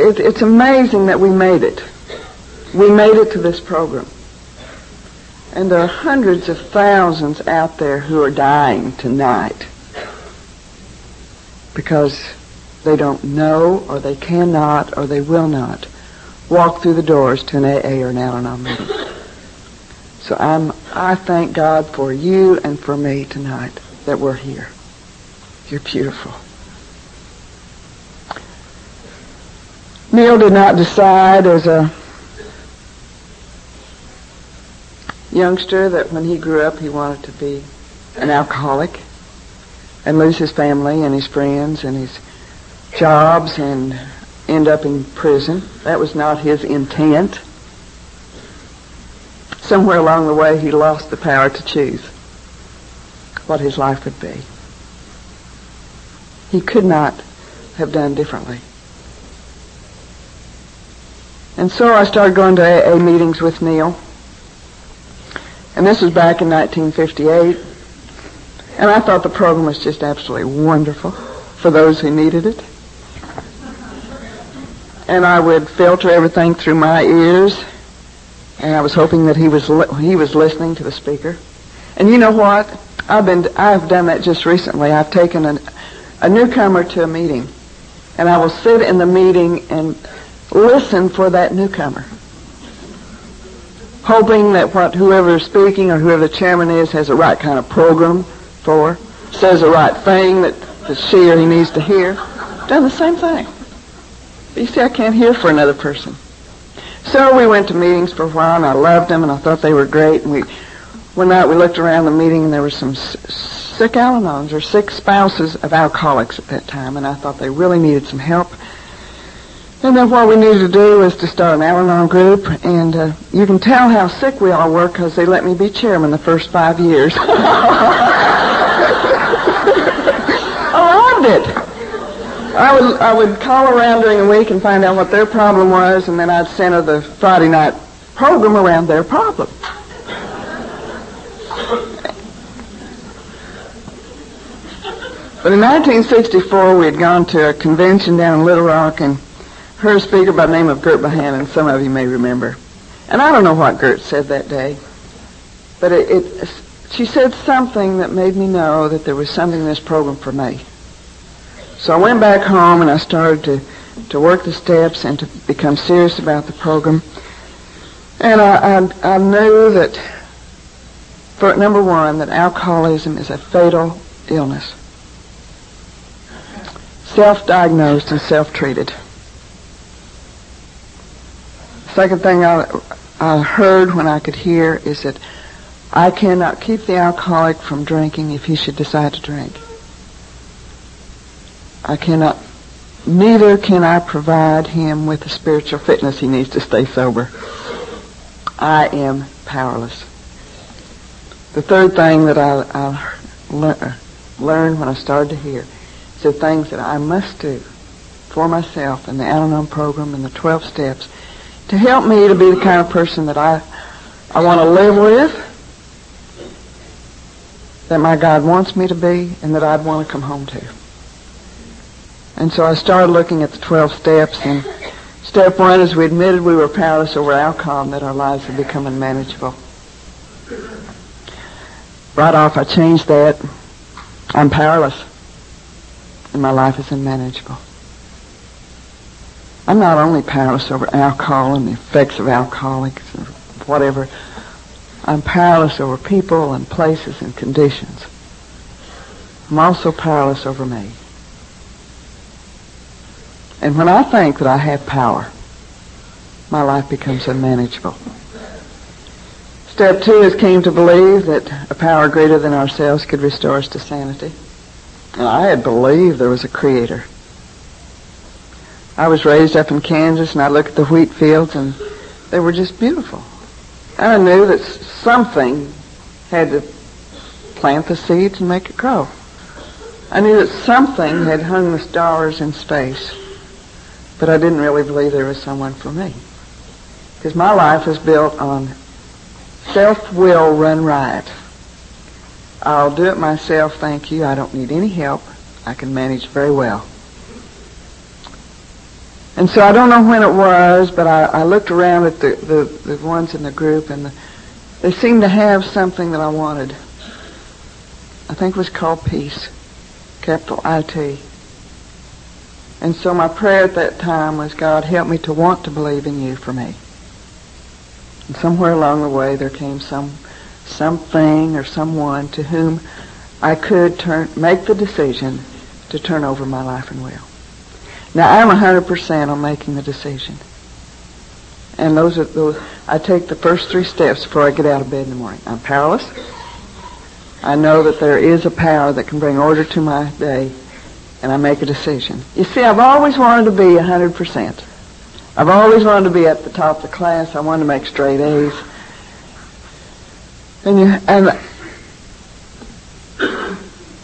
it, it's amazing that we made it. We made it to this program. And there are hundreds of thousands out there who are dying tonight because they don't know or they cannot or they will not walk through the doors to an AA or an Al-Anon meeting. So I'm, I thank God for you and for me tonight that we're here. You're beautiful. Neil did not decide as a youngster that when he grew up he wanted to be an alcoholic and lose his family and his friends and his jobs and end up in prison. That was not his intent. Somewhere along the way he lost the power to choose what his life would be. He could not have done differently. And so I started going to AA meetings with Neil. And this was back in 1958. And I thought the program was just absolutely wonderful for those who needed it. And I would filter everything through my ears. And I was hoping that he was li- he was listening to the speaker. And you know what? I've been I've done that just recently. I've taken an, a newcomer to a meeting, and I will sit in the meeting and listen for that newcomer hoping that what whoever is speaking or whoever the chairman is has the right kind of program for, says the right thing that, that she or he needs to hear. Done the same thing. But you see, I can't hear for another person. So we went to meetings for a while, and I loved them, and I thought they were great. And we, one night we looked around the meeting, and there were some s- sick Al-Anons or sick spouses of alcoholics at that time, and I thought they really needed some help. And then what we needed to do was to start an Al-Anon group, and uh, you can tell how sick we all were because they let me be chairman the first five years. I loved it. I would I would call around during the week and find out what their problem was, and then I'd center the Friday night program around their problem. But in 1964, we had gone to a convention down in Little Rock and heard a speaker by the name of Gert Behanna. Some of you may remember. And I don't know what Gert said that day, but it, it, she said something that made me know that there was something in this program for me. So I went back home and I started to, to work the steps and to become serious about the program. And I, I, I knew that, for number one, that alcoholism is a fatal illness, self-diagnosed and self-treated. Second thing I, I heard when I could hear is that I cannot keep the alcoholic from drinking if he should decide to drink. I cannot, neither can I provide him with the spiritual fitness he needs to stay sober. I am powerless. The third thing that I, I lear, learned when I started to hear is the things that I must do for myself in the Al-Anon program and the 12 steps to help me to be the kind of person that I, I want to live with, that my God wants me to be, and that I'd want to come home to. And so I started looking at the 12 steps, and step one is we admitted we were powerless over alcohol and that our lives had become unmanageable. Right off, I changed that. I'm powerless, and my life is unmanageable. I'm not only powerless over alcohol and the effects of alcoholics or whatever. I'm powerless over people and places and conditions. I'm also powerless over me. And when I think that I have power, my life becomes unmanageable. Step two is came to believe that a power greater than ourselves could restore us to sanity. And I had believed there was a creator. I was raised up in Kansas and I looked at the wheat fields and they were just beautiful. And I knew that something had to plant the seeds and make it grow. I knew that something had hung the stars in space, but I didn't really believe there was someone for me. Because my life was built on self-will run riot. I'll do it myself, thank you. I don't need any help. I can manage very well. And so I don't know when it was, but I, I looked around at the, the, the ones in the group and the, they seemed to have something that I wanted. I think it was called peace, capital I-T. And so my prayer at that time was, God, help me to want to believe in you for me. And somewhere along the way there came some something or someone to whom I could turn make the decision to turn over my life and will. Now I'm 100% on making the decision. And those are those I take the first three steps before I get out of bed in the morning. I'm powerless. I know that there is a power that can bring order to my day and I make a decision. You see, I've always wanted to be 100%. I've always wanted to be at the top of the class. I wanted to make straight A's. And, you, and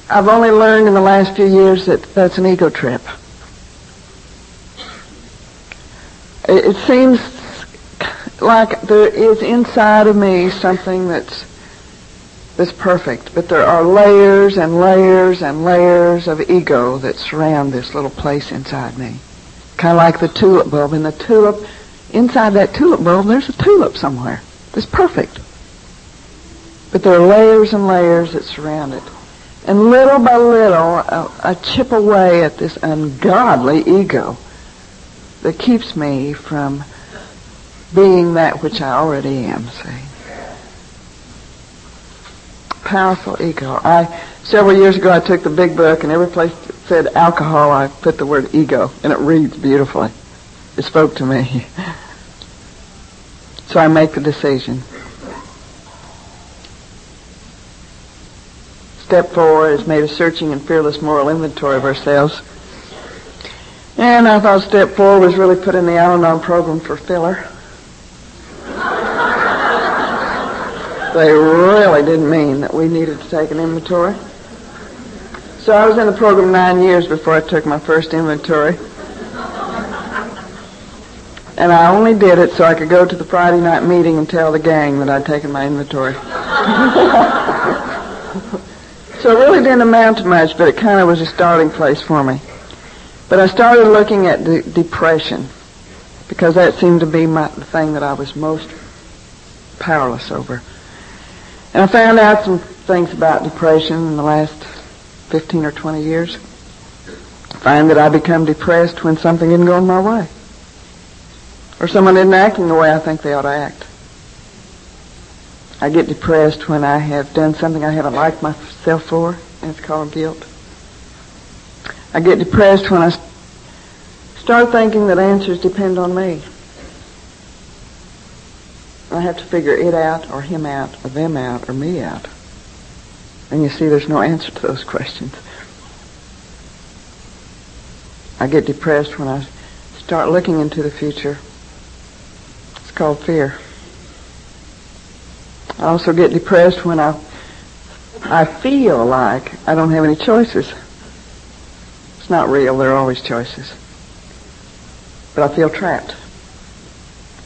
I've only learned in the last few years that that's an ego trip. It, seems like there is inside of me something that's that's perfect, but there are layers and layers and layers of ego that surround this little place inside me. Kind of like the tulip bulb. In the tulip, inside that tulip bulb, there's a tulip somewhere. That's perfect. But there are layers and layers that surround it. And little by little, I chip away at this ungodly ego that keeps me from being that which I already am, see powerful ego. I several years ago I took the big book and every place that said alcohol I put the word ego and it reads beautifully. It spoke to me. so I make the decision. Step four is made a searching and fearless moral inventory of ourselves. And I thought step four was really put in the Al-Anon program for filler. they really didn't mean that we needed to take an inventory. So I was in the program nine years before I took my first inventory. And I only did it so I could go to the Friday night meeting and tell the gang that I'd taken my inventory. so it really didn't amount to much, but it kind of was a starting place for me. But I started looking at de- depression because that seemed to be my, the thing that I was most powerless over. And I found out some things about depression in the last 15 or 20 years. I find that I become depressed when something isn't going my way. Or someone isn't acting the way I think they ought to act. I get depressed when I have done something I haven't liked myself for, and it's called guilt. I get depressed when I start thinking that answers depend on me. I have to figure it out or him out or them out or me out. And you see, there's no answer to those questions. I get depressed when I start looking into the future. It's called fear. I also get depressed when I I feel like I don't have any choices. It's not real. There are always choices. But I feel trapped.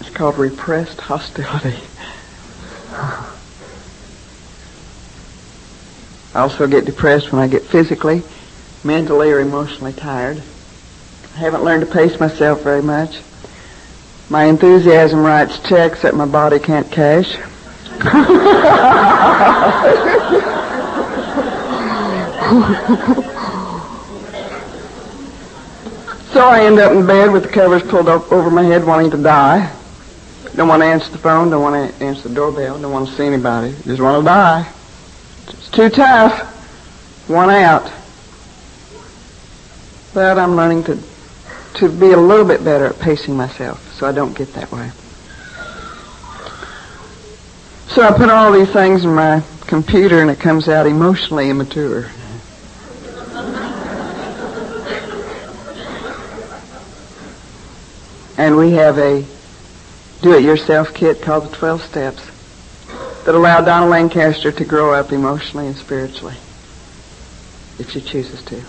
It's called repressed hostility. I also get depressed when I get physically, mentally, or emotionally tired. I haven't learned to pace myself very much. My enthusiasm writes checks that my body can't cash. so I end up in bed with the covers pulled up over my head wanting to die. Don't want to answer the phone. Don't want to answer the doorbell. Don't want to see anybody. Just want to die. It's too tough. One out. But I'm learning to to be a little bit better at pacing myself so I don't get that way. So I put all these things in my computer and it comes out emotionally immature. And we have a do-it-yourself kit called the 12 Steps that allow Donna Lancaster to grow up emotionally and spiritually if she chooses to.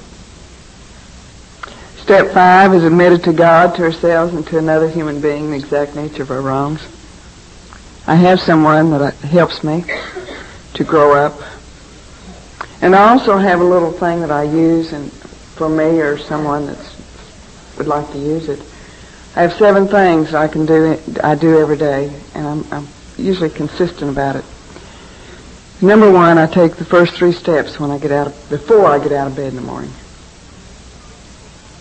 Step five is admitted to God, to ourselves, and to another human being the exact nature of our wrongs. I have someone that helps me to grow up. And I also have a little thing that I use and for me or someone that would like to use it I have seven things I can do. I do every day, and I'm, I'm usually consistent about it. Number one, I take the first three steps when I get out of, before I get out of bed in the morning.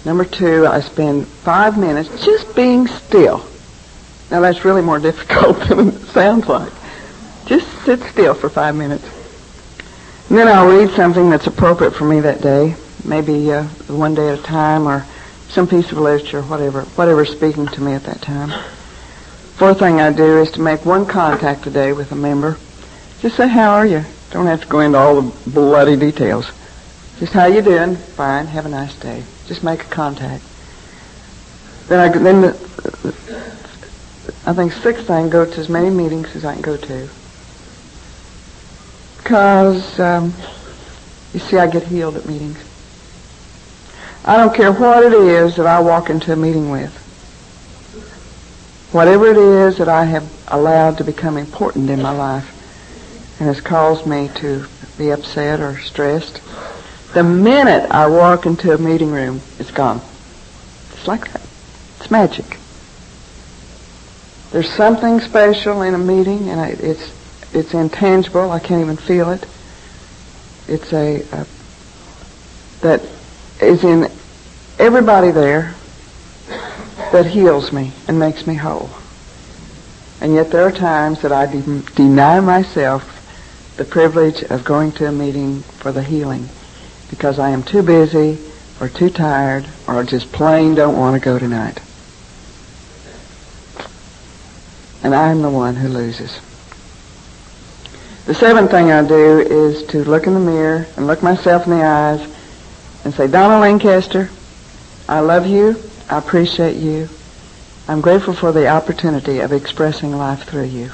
Number two, I spend five minutes just being still. Now that's really more difficult than it sounds like. Just sit still for five minutes. And then I'll read something that's appropriate for me that day, maybe uh, one day at a time or some piece of literature, whatever, whatever's speaking to me at that time. Fourth thing I do is to make one contact a day with a member. Just say, how are you? Don't have to go into all the bloody details. Just how you doing? Fine. Have a nice day. Just make a contact. Then I then the, I think sixth thing go to as many meetings as I can go to. Because um, you see, I get healed at meetings. I don't care what it is that I walk into a meeting with. Whatever it is that I have allowed to become important in my life and has caused me to be upset or stressed, the minute I walk into a meeting room, it's gone. It's like that. It's magic. There's something special in a meeting, and it's it's intangible. I can't even feel it. It's a, a that is in everybody there that heals me and makes me whole. And yet there are times that I de- deny myself the privilege of going to a meeting for the healing because I am too busy or too tired or just plain don't want to go tonight. And I'm the one who loses. The seventh thing I do is to look in the mirror and look myself in the eyes and say, Donna Lancaster, I love you. I appreciate you. I'm grateful for the opportunity of expressing life through you.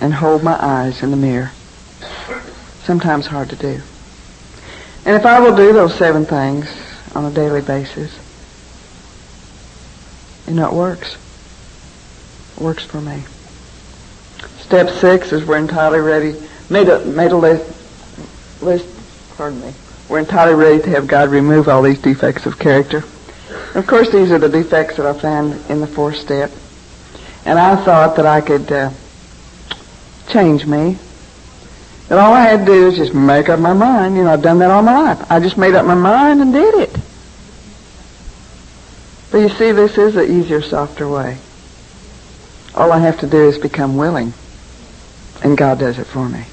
And hold my eyes in the mirror sometimes hard to do. And if I will do those seven things on a daily basis, you know, it works. It works for me. Step six is we're entirely ready, made a, made a list, list, pardon me, we're entirely ready to have God remove all these defects of character. Of course, these are the defects that I found in the fourth step. And I thought that I could uh, change me and all I had to do is just make up my mind. You know, I've done that all my life. I just made up my mind and did it. But you see, this is the easier, softer way. All I have to do is become willing, and God does it for me.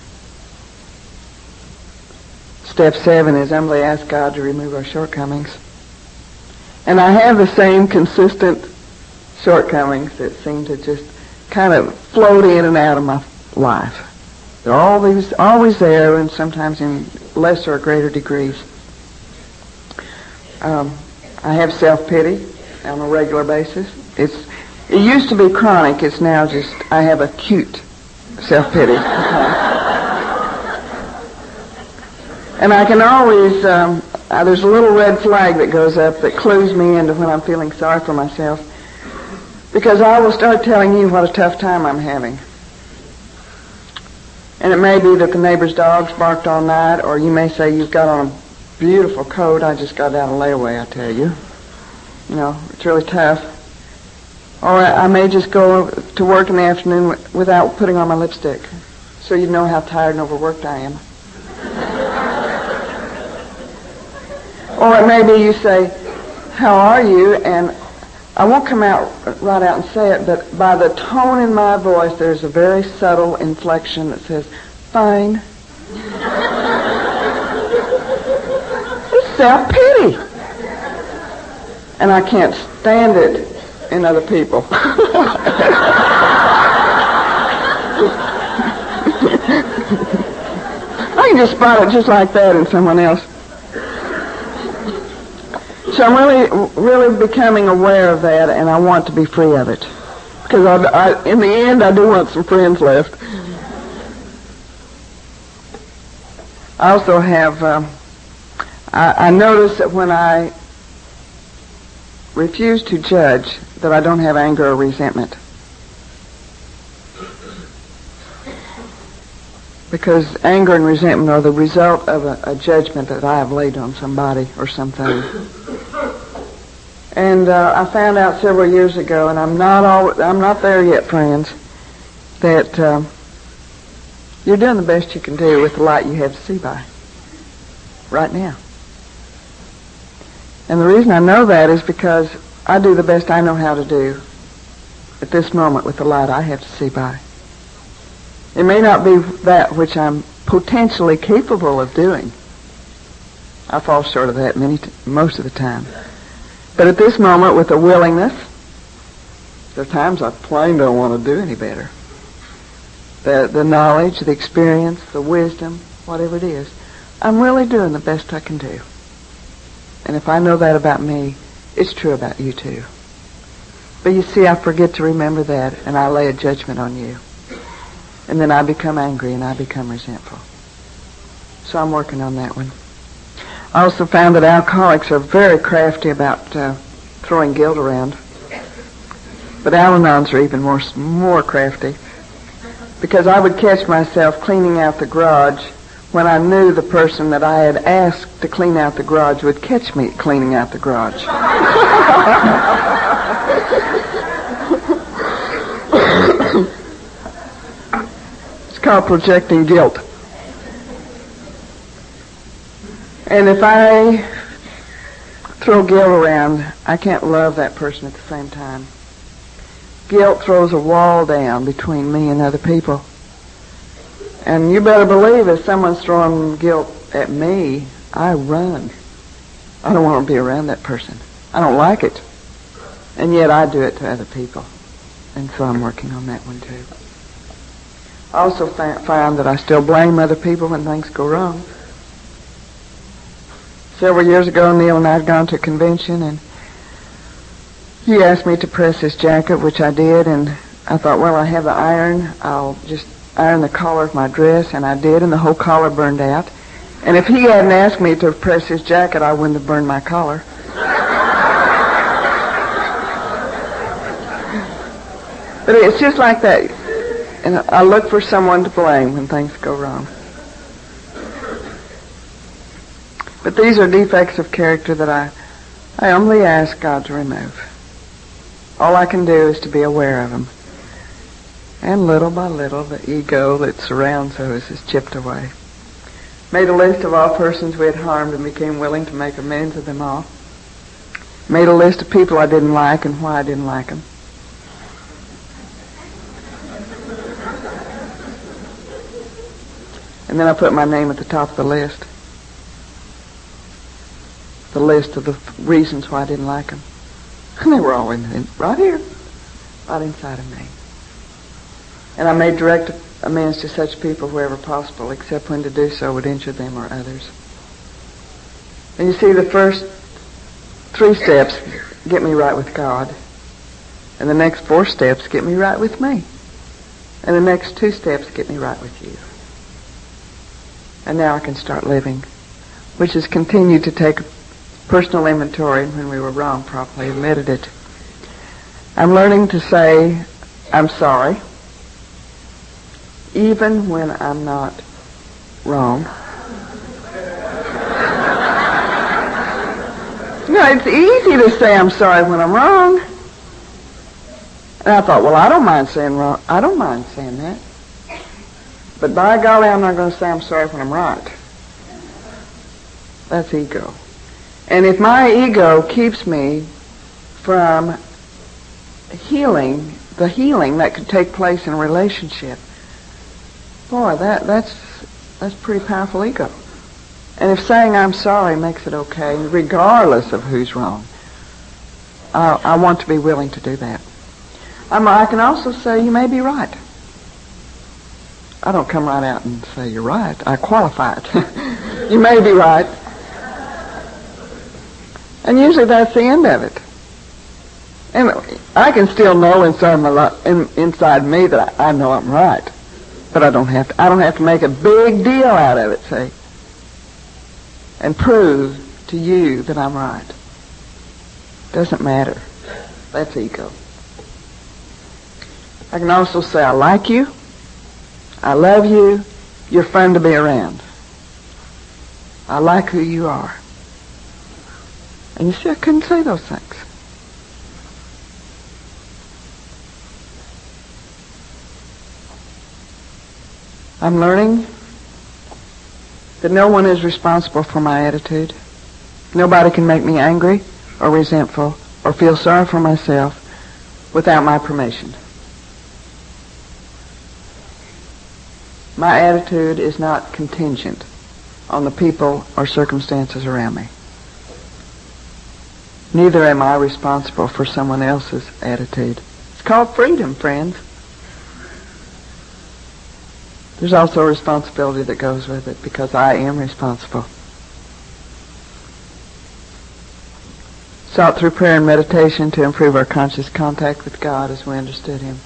Step seven is humbly ask God to remove our shortcomings. And I have the same consistent shortcomings that seem to just kind of float in and out of my life. They're always always there, and sometimes in lesser or greater degrees. Um, I have self pity on a regular basis. It's it used to be chronic. It's now just I have acute self and I can always um, uh, there's a little red flag that goes up that clues me into when I'm feeling sorry for myself because I will start telling you what a tough time I'm having. And it may be that the neighbor's dogs barked all night, or you may say you've got on a beautiful coat. I just got out of layaway, I tell you. You know, it's really tough. Or I may just go to work in the afternoon without putting on my lipstick, so you know how tired and overworked I am. Or it may be you say, how are you? And I won't come out right out and say it, but by the tone in my voice, there's a very subtle inflection that says, fine. it's self-pity. And I can't stand it in other people. I can just spot it just like that in someone else. So I'm really, really becoming aware of that, and I want to be free of it. Because I, I, in the end, I do want some friends left. I also have, um, I, I notice that when I refuse to judge, that I don't have anger or resentment. Because anger and resentment are the result of a, a judgment that I have laid on somebody or something. And uh, I found out several years ago, and I'm not all, I'm not there yet, friends, that uh, you're doing the best you can do with the light you have to see by right now. And the reason I know that is because I do the best I know how to do at this moment with the light I have to see by. It may not be that which I'm potentially capable of doing. I fall short of that many t- most of the time. But at this moment, with a willingness, there are times I plain don't want to do any better. The, the knowledge, the experience, the wisdom, whatever it is, I'm really doing the best I can do. And if I know that about me, it's true about you too. But you see, I forget to remember that, and I lay a judgment on you. And then I become angry and I become resentful. So I'm working on that one. I also found that alcoholics are very crafty about uh, throwing guilt around. But Al-Anons are even more more crafty. Because I would catch myself cleaning out the garage when I knew the person that I had asked to clean out the garage would catch me cleaning out the garage. called projecting guilt. And if I throw guilt around, I can't love that person at the same time. Guilt throws a wall down between me and other people. And you better believe if someone's throwing guilt at me, I run. I don't want to be around that person. I don't like it. And yet I do it to other people. And so I'm working on that one too. I also find that I still blame other people when things go wrong. Several years ago, Neil and I had gone to a convention, and he asked me to press his jacket, which I did, and I thought, well, I have the iron. I'll just iron the collar of my dress, and I did, and the whole collar burned out. And if he hadn't asked me to press his jacket, I wouldn't have burned my collar. but it's just like that. And I look for someone to blame when things go wrong. But these are defects of character that I, I only ask God to remove. All I can do is to be aware of them. And little by little, the ego that surrounds us is chipped away. Made a list of all persons we had harmed and became willing to make amends of them all. Made a list of people I didn't like and why I didn't like them. And then I put my name at the top of the list the list of the reasons why I didn't like them. And they were all in, in right here, right inside of me. And I made direct amends to such people wherever possible, except when to do so would injure them or others. And you see, the first three steps get me right with God. And the next four steps get me right with me. And the next two steps get me right with you. And now I can start living, which has continued to take personal inventory when we were wrong, properly admitted it. I'm learning to say, I'm sorry, even when I'm not wrong. No, it's easy to say I'm sorry when I'm wrong. And I thought, well, I don't mind saying wrong. I don't mind saying that. But by golly, I'm not going to say I'm sorry when I'm right. That's ego. And if my ego keeps me from healing, the healing that could take place in a relationship, boy, that, that's, that's pretty powerful ego. And if saying I'm sorry makes it okay, regardless of who's wrong, I, I want to be willing to do that. I'm, I can also say you may be right. I don't come right out and say you're right. I qualify it. you may be right. And usually that's the end of it. And I can still know inside my in, inside me that I, I know I'm right, but I don't have to. I don't have to make a big deal out of it, see, and prove to you that I'm right. Doesn't matter. That's ego. I can also say I like you, I love you. You're fun to be around. I like who you are. And you see, I couldn't say those things. I'm learning that no one is responsible for my attitude. Nobody can make me angry or resentful or feel sorry for myself without my permission. My attitude is not contingent on the people or circumstances around me. Neither am I responsible for someone else's attitude. It's called freedom, friends. There's also a responsibility that goes with it because I am responsible. Sought through prayer and meditation to improve our conscious contact with God as we understood Him.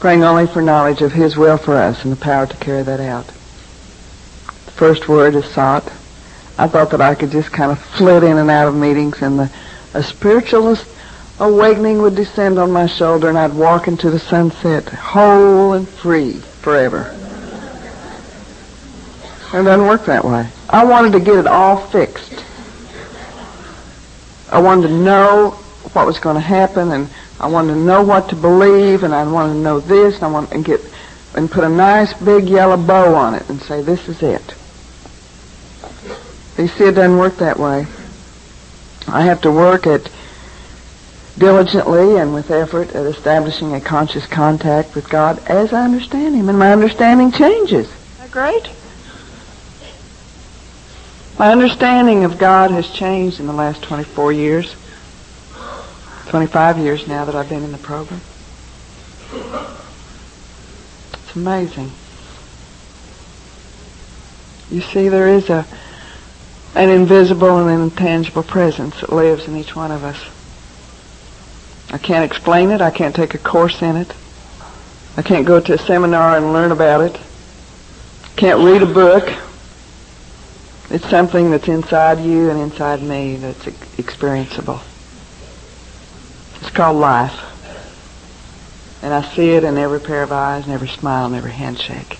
Praying only for knowledge of His will for us and the power to carry that out. The first word is sought. I thought that I could just kind of flit in and out of meetings and the a spiritualist awakening would descend on my shoulder and I'd walk into the sunset whole and free forever. It doesn't work that way. I wanted to get it all fixed. I wanted to know what was going to happen and I wanted to know what to believe and I wanted to know this and I wanted to get and put a nice big yellow bow on it and say this is it. You see it doesn't work that way. I have to work at diligently and with effort at establishing a conscious contact with God as I understand Him, and my understanding changes. Isn't that great? My understanding of God has changed in the last 24 years, 25 years now that I've been in the program. It's amazing. You see, there is a an invisible and intangible presence that lives in each one of us. I can't explain it. I can't take a course in it. I can't go to a seminar and learn about it. Can't read a book. It's something that's inside you and inside me that's experienceable. It's called life. And I see it in every pair of eyes and every smile and every handshake.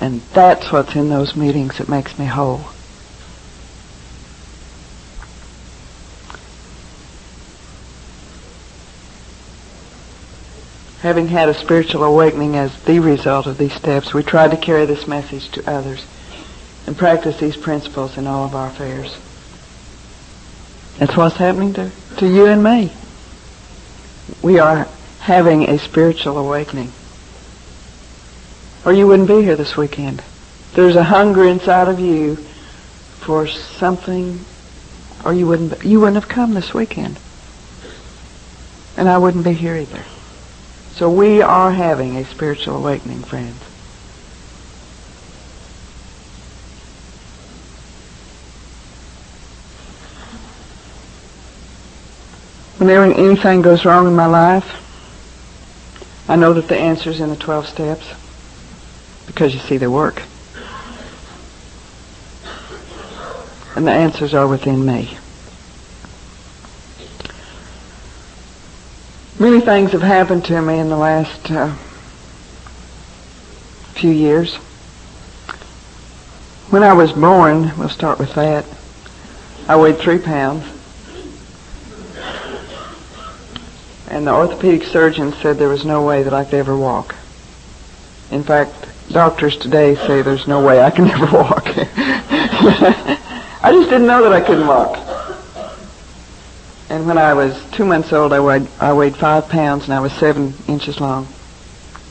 And that's what's in those meetings that makes me whole. Having had a spiritual awakening as the result of these steps, we try to carry this message to others and practice these principles in all of our affairs. That's what's happening to, to you and me. We are having a spiritual awakening. Or you wouldn't be here this weekend. There's a hunger inside of you for something, or you wouldn't, you wouldn't have come this weekend. And I wouldn't be here either. So we are having a spiritual awakening, friends. Whenever anything goes wrong in my life, I know that the answer is in the 12 steps because you see they work. And the answers are within me. Many things have happened to me in the last uh, few years. When I was born, we'll start with that, I weighed three pounds. And the orthopedic surgeon said there was no way that I could ever walk. In fact, doctors today say there's no way I can ever walk. I just didn't know that I couldn't walk. And when I was two months old, I weighed, I weighed five pounds and I was seven inches long.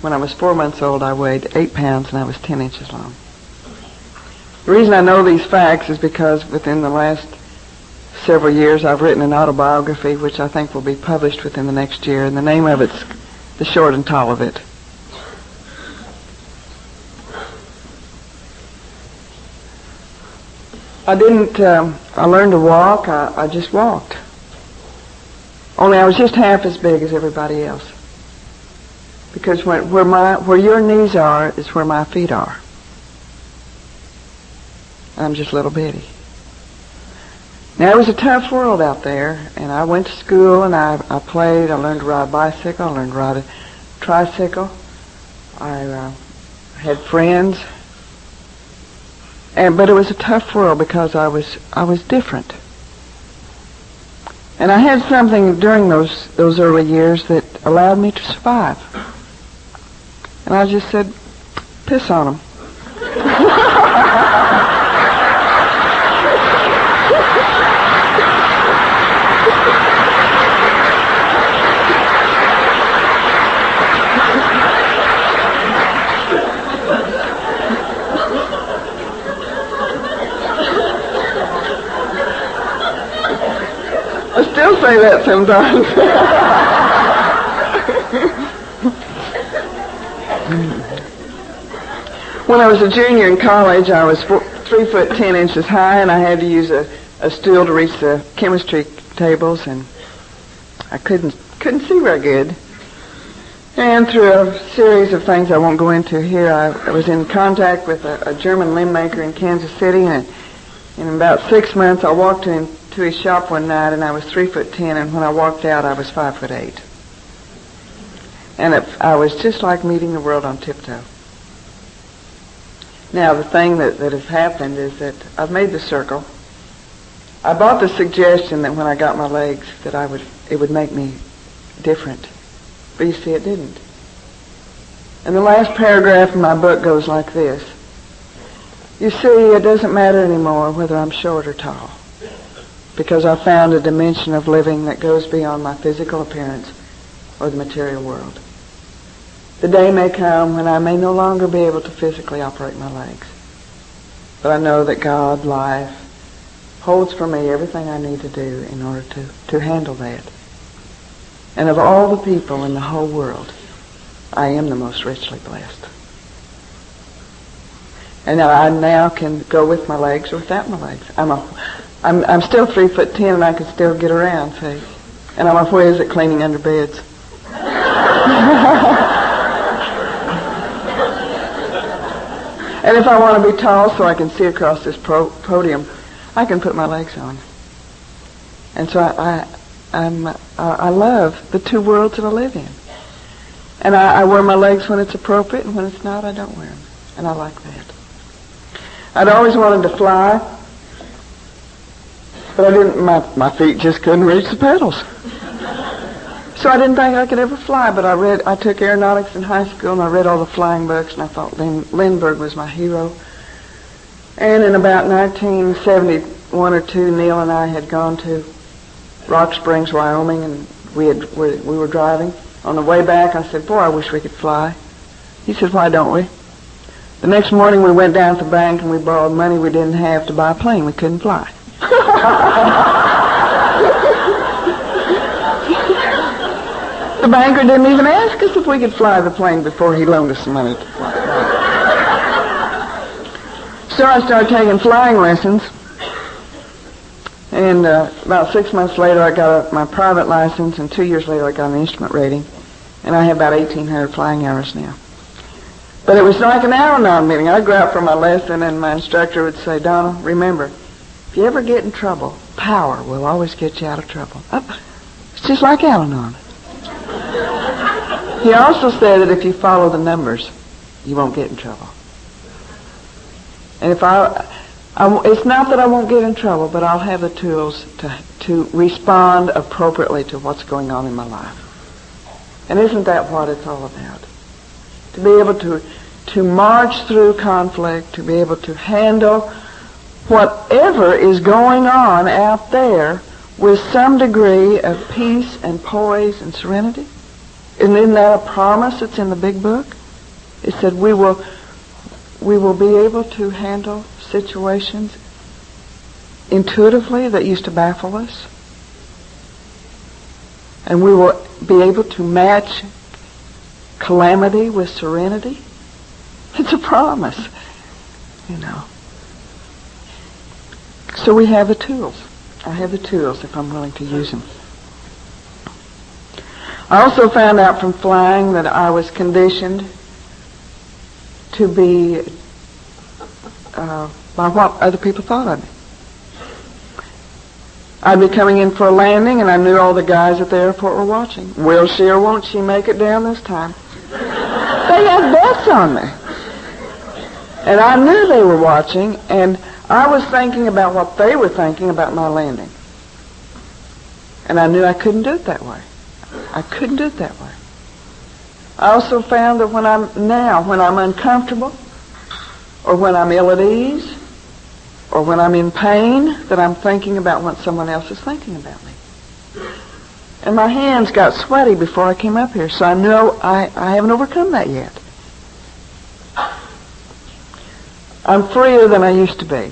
When I was four months old, I weighed eight pounds and I was ten inches long. The reason I know these facts is because within the last several years, I've written an autobiography which I think will be published within the next year, and the name of it's The Short and Tall of It. I didn't, um, I learned to walk, I, I just walked. Only I was just half as big as everybody else. Because when, where my where your knees are is where my feet are. I'm just little bitty. Now it was a tough world out there, and I went to school and I I played. I learned to ride a bicycle. I learned to ride a tricycle. I uh, had friends, and but it was a tough world because I was I was different. And I had something during those those early years that allowed me to survive. And I just said, piss on them. I still say that sometimes. when I was a junior in college, I was four, three foot ten inches high, and I had to use a, a stool to reach the chemistry tables, and I couldn't couldn't see very good. And through a series of things I won't go into here, I, was in contact with a, a German limb maker in Kansas City, and in about six months, I walked into his shop one night, and I was three foot ten, and when I walked out, I was five foot eight. And it, I was just like meeting the world on tiptoe. Now, the thing that, that has happened is that I've made the circle. I bought the suggestion that when I got my legs that I would it would make me different. But you see, it didn't. And the last paragraph in my book goes like this. You see, it doesn't matter anymore whether I'm short or tall, because I found a dimension of living that goes beyond my physical appearance or the material world. The day may come when I may no longer be able to physically operate my legs, but I know that God, life, holds for me everything I need to do in order to, to handle that. And of all the people in the whole world, I am the most richly blessed. And I now can go with my legs or without my legs. I'm a, I'm, I'm still three foot ten and I can still get around, see. And I'm a whiz at cleaning under beds. and if I want to be tall so I can see across this pro- podium, I can put my legs on. And so I, I uh, I love the two worlds that I live in. And I, I wear my legs when it's appropriate, and when it's not, I don't wear them. And I like that. I'd always wanted to fly, but I didn't. My my feet just couldn't reach the pedals. So I didn't think I could ever fly. But I read. I took aeronautics in high school, and I read all the flying books, and I thought Lin, Lindbergh was my hero. And in about 1971 or two, Neil and I had gone to Rock Springs, Wyoming, and we had we, we were driving. On the way back, I said, "Boy, I wish we could fly." He said, "Why don't we?" The next morning we went down to the bank and we borrowed money we didn't have to buy a plane. We couldn't fly. The banker didn't even ask us if we could fly the plane before he loaned us money to fly. So I started taking flying lessons. And uh, about six months later, I got a, my private license, and two years later, I got an instrument rating. And I have about 1,800 flying hours now. But it was like an Al-Anon meeting. I'd go out for my lesson, and my instructor would say, Donna, remember, if you ever get in trouble, power will always get you out of trouble. Oh, it's just like Al-Anon. he also said that if you follow the numbers, you won't get in trouble. And if I, I, it's not that I won't get in trouble, but I'll have the tools to, to respond appropriately to what's going on in my life. And isn't that what it's all about? to be able to, to march through conflict, to be able to handle whatever is going on out there with some degree of peace and poise and serenity. And isn't that a promise that's in the big book? It said we will, we will be able to handle situations intuitively that used to baffle us. And we will be able to match calamity with serenity? It's a promise, you know. So we have the tools. I have the tools if I'm willing to use them. I also found out from flying that I was conditioned to be uh, by what other people thought of me. I'd be coming in for a landing, and I knew all the guys at the airport were watching. Will she or won't she make it down this time? They had bets on me. And I knew they were watching, and I was thinking about what they were thinking about my landing. And I knew I couldn't do it that way. I couldn't do it that way. I also found that when I'm now, when I'm uncomfortable, or when I'm ill at ease, or when I'm in pain, that I'm thinking about what someone else is thinking about me. And my hands got sweaty before I came up here, so I know I, I haven't overcome that yet. I'm freer than I used to be.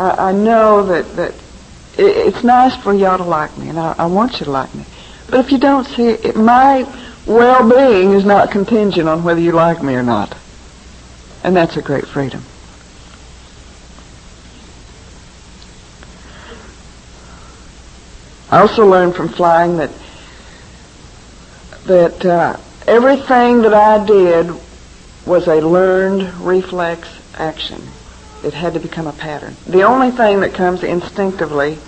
I, I know that, that it, it's nice for y'all to like me, and I, I want you to like me. But if you don't see it, my well-being is not contingent on whether you like me or not. And that's a great freedom. I also learned from flying that that uh, everything that I did was a learned reflex action. It had to become a pattern. The only thing that comes instinctively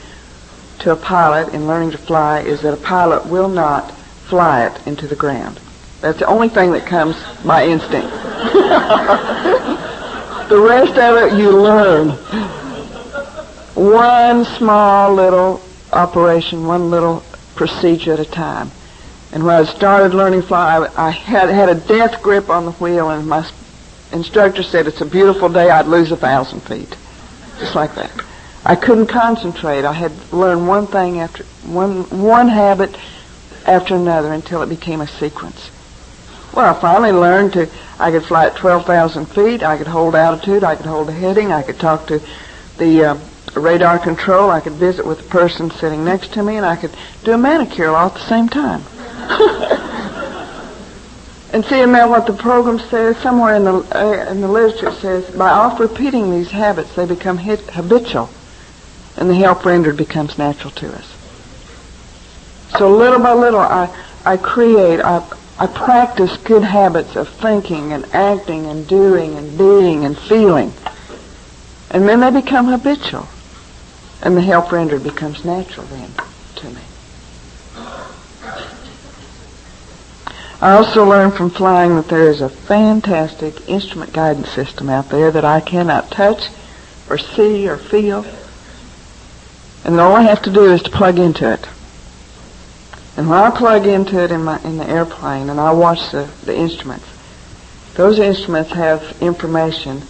to a pilot in learning to fly is that a pilot will not fly it into the ground. That's the only thing that comes by instinct. the rest of it you learn. One small little operation, one little procedure at a time. And when I started learning fly, I, I had had a death grip on the wheel, and my instructor said, "It's a beautiful day. I'd lose a thousand feet," just like that. I couldn't concentrate. I had learned one thing after one one habit after another until it became a sequence. Well, I finally learned to. I could fly at twelve thousand feet. I could hold altitude. I could hold a heading. I could talk to the uh, radar control. I could visit with the person sitting next to me, and I could do a manicure all at the same time. and see, now what the program says somewhere in the uh, in the literature it says by oft repeating these habits, they become hit, habitual, and the help rendered becomes natural to us. So little by little, I I create, I I practice good habits of thinking and acting and doing and being and feeling. And then they become habitual. And the help rendered becomes natural then to me. I also learned from flying that there is a fantastic instrument guidance system out there that I cannot touch or see or feel. And all I have to do is to plug into it. And when I plug into it in my in the airplane and I watch the, the instruments, those instruments have information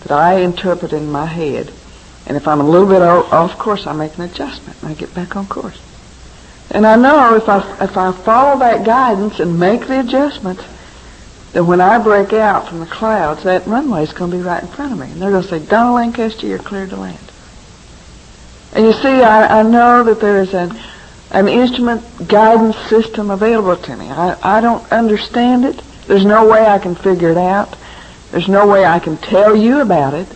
that I interpret in my head and if I'm a little bit off course, I make an adjustment and I get back on course. And I know if I if I follow that guidance and make the adjustments, then when I break out from the clouds, that runway is going to be right in front of me, and they're going to say, "Donna Lancaster, you're cleared to land." And you see, I, I know that there is an an instrument guidance system available to me. I, I don't understand it. There's no way I can figure it out. There's no way I can tell you about it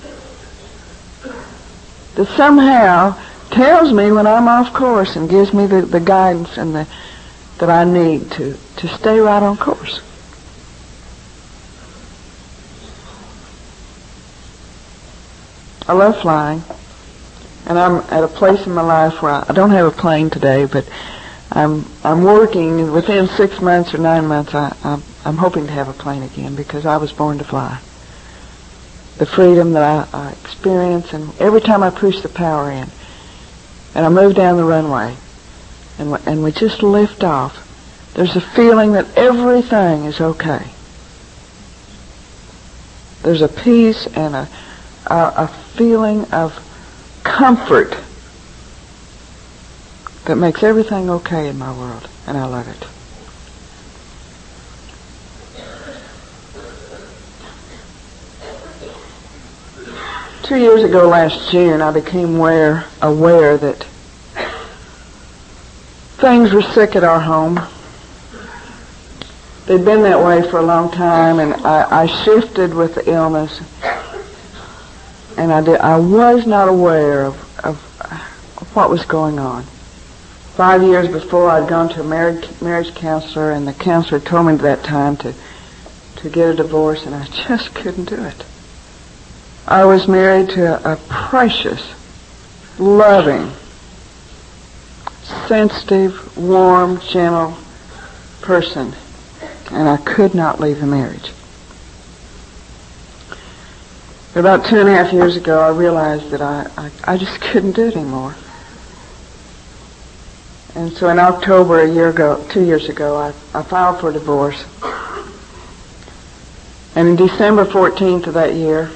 that somehow tells me when I'm off course and gives me the, the guidance and the that I need to, to stay right on course. I love flying, and I'm at a place in my life where I, don't have a plane today, but I'm I'm working within six months or nine months. I, I'm, I'm hoping to have a plane again because I was born to fly the freedom that I, I experience, and every time I push the power in, and I move down the runway, and and we just lift off, there's a feeling that everything is okay. There's a peace and a a, a feeling of comfort that makes everything okay in my world, and I love it. Two years ago last June, I became aware, aware that things were sick at our home. They'd been that way for a long time, and I, I shifted with the illness, and I did. I was not aware of, of, of what was going on. Five years before, I'd gone to a marriage marriage counselor, and the counselor told me at that time to to get a divorce, and I just couldn't do it. I was married to a precious, loving, sensitive, warm, gentle person, and I could not leave the marriage. About two and a half years ago, I realized that I, I, I just couldn't do it anymore. And so in October a year ago, two years ago, I, I filed for divorce. And in December 14th of that year,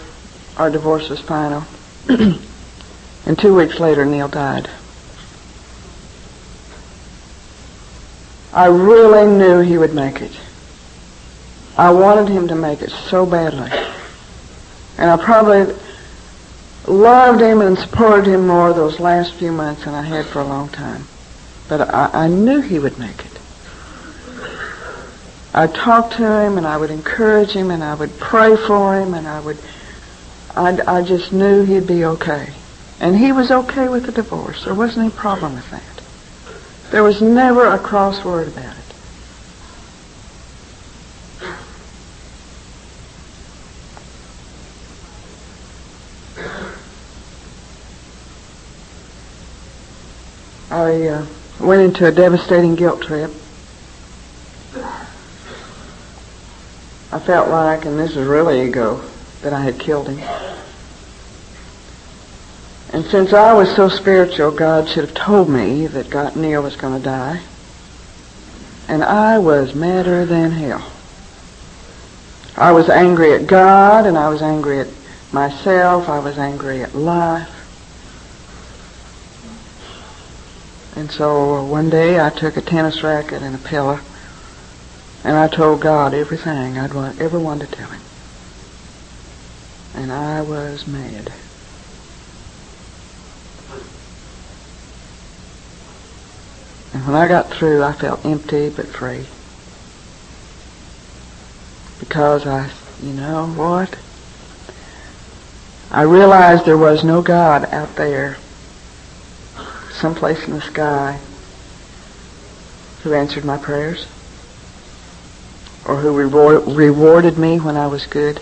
our divorce was final. and two weeks later, Neil died. I really knew he would make it. I wanted him to make it so badly. And I probably loved him and supported him more those last few months than I had for a long time. But I, I knew he would make it. I talked to him and I would encourage him and I would pray for him and I would, I, I just knew he'd be okay. And he was okay with the divorce. There wasn't any problem with that. There was never a cross word about it. I uh, went into a devastating guilt trip. I felt like, and this is really ego, that I had killed him. And since I was so spiritual, God should have told me that God, Neil was going to die. And I was madder than hell. I was angry at God, and I was angry at myself. I was angry at life. And so one day I took a tennis racket and a pillow and I told God everything I'd want, ever wanted to tell him. And I was mad. And when I got through, I felt empty but free. Because I, you know what? I realized there was no God out there someplace in the sky who answered my prayers or who reward, rewarded me when I was good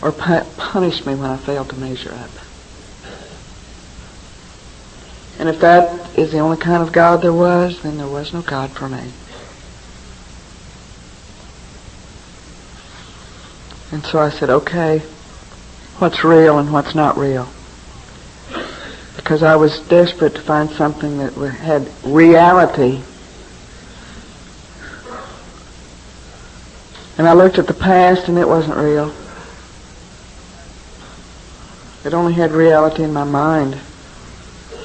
or pu- punished me when I failed to measure up. And if that is the only kind of God there was, then there was no God for me. And so I said, okay, what's real and what's not real? because I was desperate to find something that had reality. And I looked at the past and it wasn't real. It only had reality in my mind.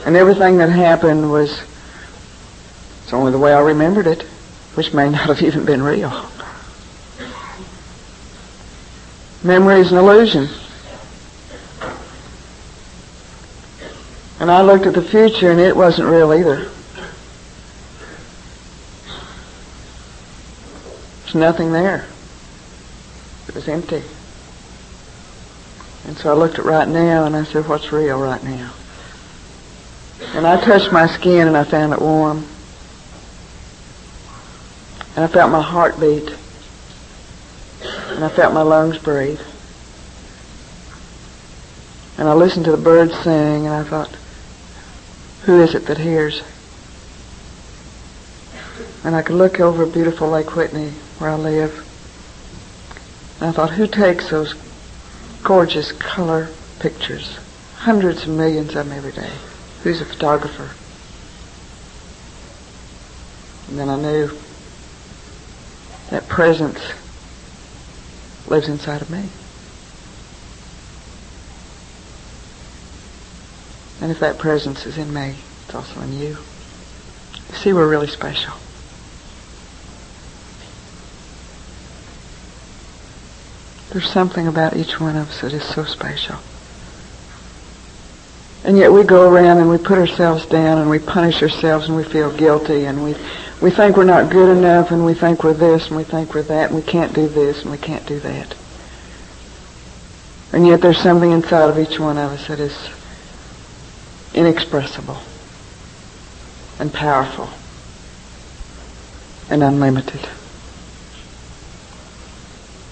And everything that happened was, it's only the way I remembered it, which may not have even been real. Memory is an illusion. And I looked at the future and it wasn't real either. There's nothing there. It was empty. And so I looked at right now and I said, what's real right now? And I touched my skin and I found it warm. And I felt my heart beat. And I felt my lungs breathe. And I listened to the birds sing and I thought, who is it that hears? And I could look over beautiful Lake Whitney where I live. And I thought, who takes those gorgeous color pictures? Hundreds of millions of them every day. Who's a photographer? And then I knew that presence lives inside of me. And if that presence is in me, it's also in you. You see, we're really special. There's something about each one of us that is so special. And yet we go around and we put ourselves down and we punish ourselves and we feel guilty and we, we think we're not good enough and we think we're this and we think we're that and we can't do this and we can't do that. And yet there's something inside of each one of us that is inexpressible and powerful and unlimited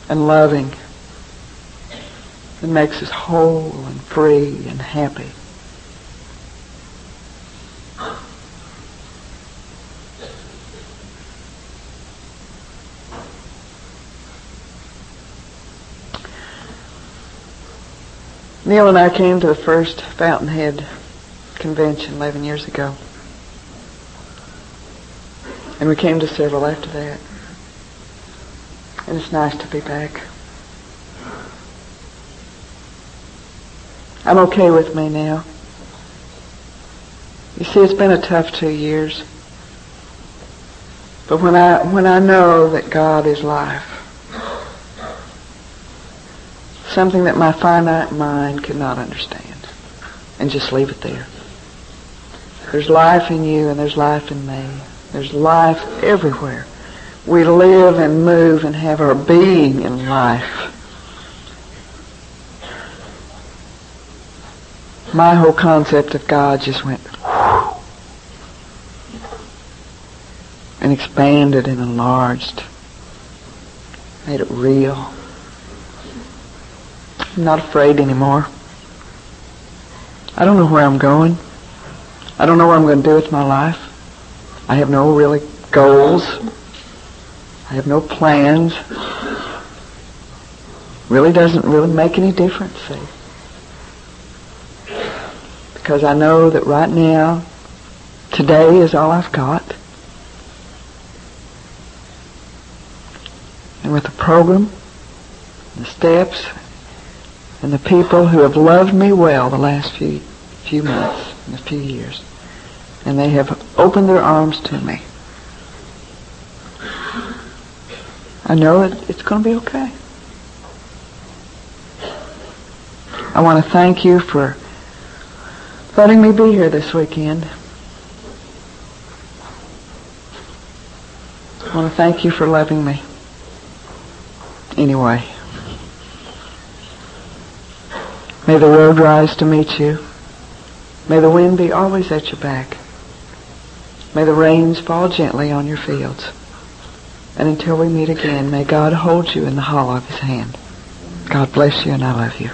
and loving and makes us whole and free and happy. Neil and I came to the first Fountainhead convention 11 years ago. And we came to several after that. And it's nice to be back. I'm okay with me now. You see, it's been a tough two years. But when I, when I know that God is life, something that my finite mind could not understand, and just leave it there. There's life in you and there's life in me. There's life everywhere. We live and move and have our being in life. My whole concept of God just went and expanded and enlarged, made it real. I'm not afraid anymore. I don't know where I'm going. I don't know what I'm going to do with my life. I have no really goals. I have no plans. Really doesn't really make any difference, see. Because I know that right now, today is all I've got. and with the program, the steps, and the people who have loved me well the last few few months and a few years. And they have opened their arms to me. I know it's going to be okay. I want to thank you for letting me be here this weekend. I want to thank you for loving me. Anyway, may the road rise to meet you. May the wind be always at your back. May the rains fall gently on your fields. And until we meet again, may God hold you in the hollow of his hand. God bless you and I love you.